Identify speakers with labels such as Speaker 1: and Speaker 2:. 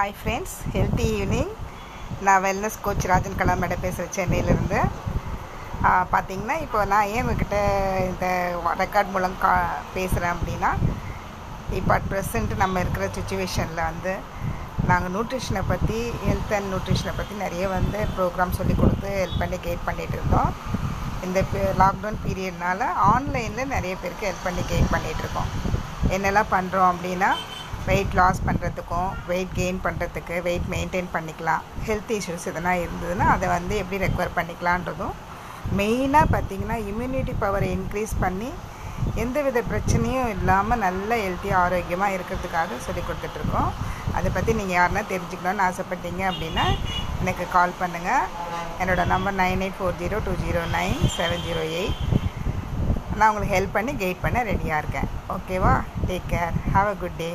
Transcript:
Speaker 1: Hi friends healthy evening நான் wellness coach Rajan Kalam madam பேசுகிறேன் சென்னையிலேருந்து. பார்த்தீங்கன்னா இப்போ நான் ஏன் உங்ககிட்ட இந்த ரெக்கார்ட் மூலம் கா பேசுகிறேன் அப்படின்னா இப்போ அட் ப்ரெசண்ட் நம்ம இருக்கிற சுச்சுவேஷனில் வந்து நாங்கள் நியூட்ரிஷனை பற்றி ஹெல்த் அண்ட் நியூட்ரிஷனை பற்றி நிறைய வந்து ப்ரோக்ராம் சொல்லி கொடுத்து ஹெல்ப் பண்ணி கெயிட் பண்ணிகிட்டு இருந்தோம். இந்த லாக்டவுன் பீரியட்னால ஆன்லைனில் நிறைய பேருக்கு ஹெல்ப் பண்ணி கெயின் பண்ணிகிட்ருக்கோம் என்னெல்லாம் பண்ணுறோம் அப்படின்னா வெயிட் லாஸ் பண்ணுறதுக்கும் வெயிட் கெயின் பண்ணுறதுக்கு வெயிட் மெயின்டைன் பண்ணிக்கலாம். ஹெல்த் இஷ்யூஸ் எதனா இருந்ததுன்னா அதை வந்து எப்படி ரெக்கவர் பண்ணிக்கலான்றதும் மெயினாக பார்த்திங்கன்னா இம்யூனிட்டி பவரை இன்க்ரீஸ் பண்ணி எந்த வித பிரச்சனையும் இல்லாமல் நல்ல ஹெல்த்தியாக ஆரோக்கியமாக இருக்கிறதுக்காக சொல்லி கொடுத்துட்ருக்கோம். அதை பற்றி நீங்கள் யாருன்னா தெரிஞ்சுக்கணும்னு ஆசைப்பட்டீங்க அப்படின்னா எனக்கு கால் பண்ணுங்கள் என்னோடய number nine eight four zero two zero nine seven zero eight. நான் உங்களுக்கு ஹெல்ப் பண்ணி கைட் பண்ண ரெடியாக இருக்கேன். ஓகேவா take care have a good day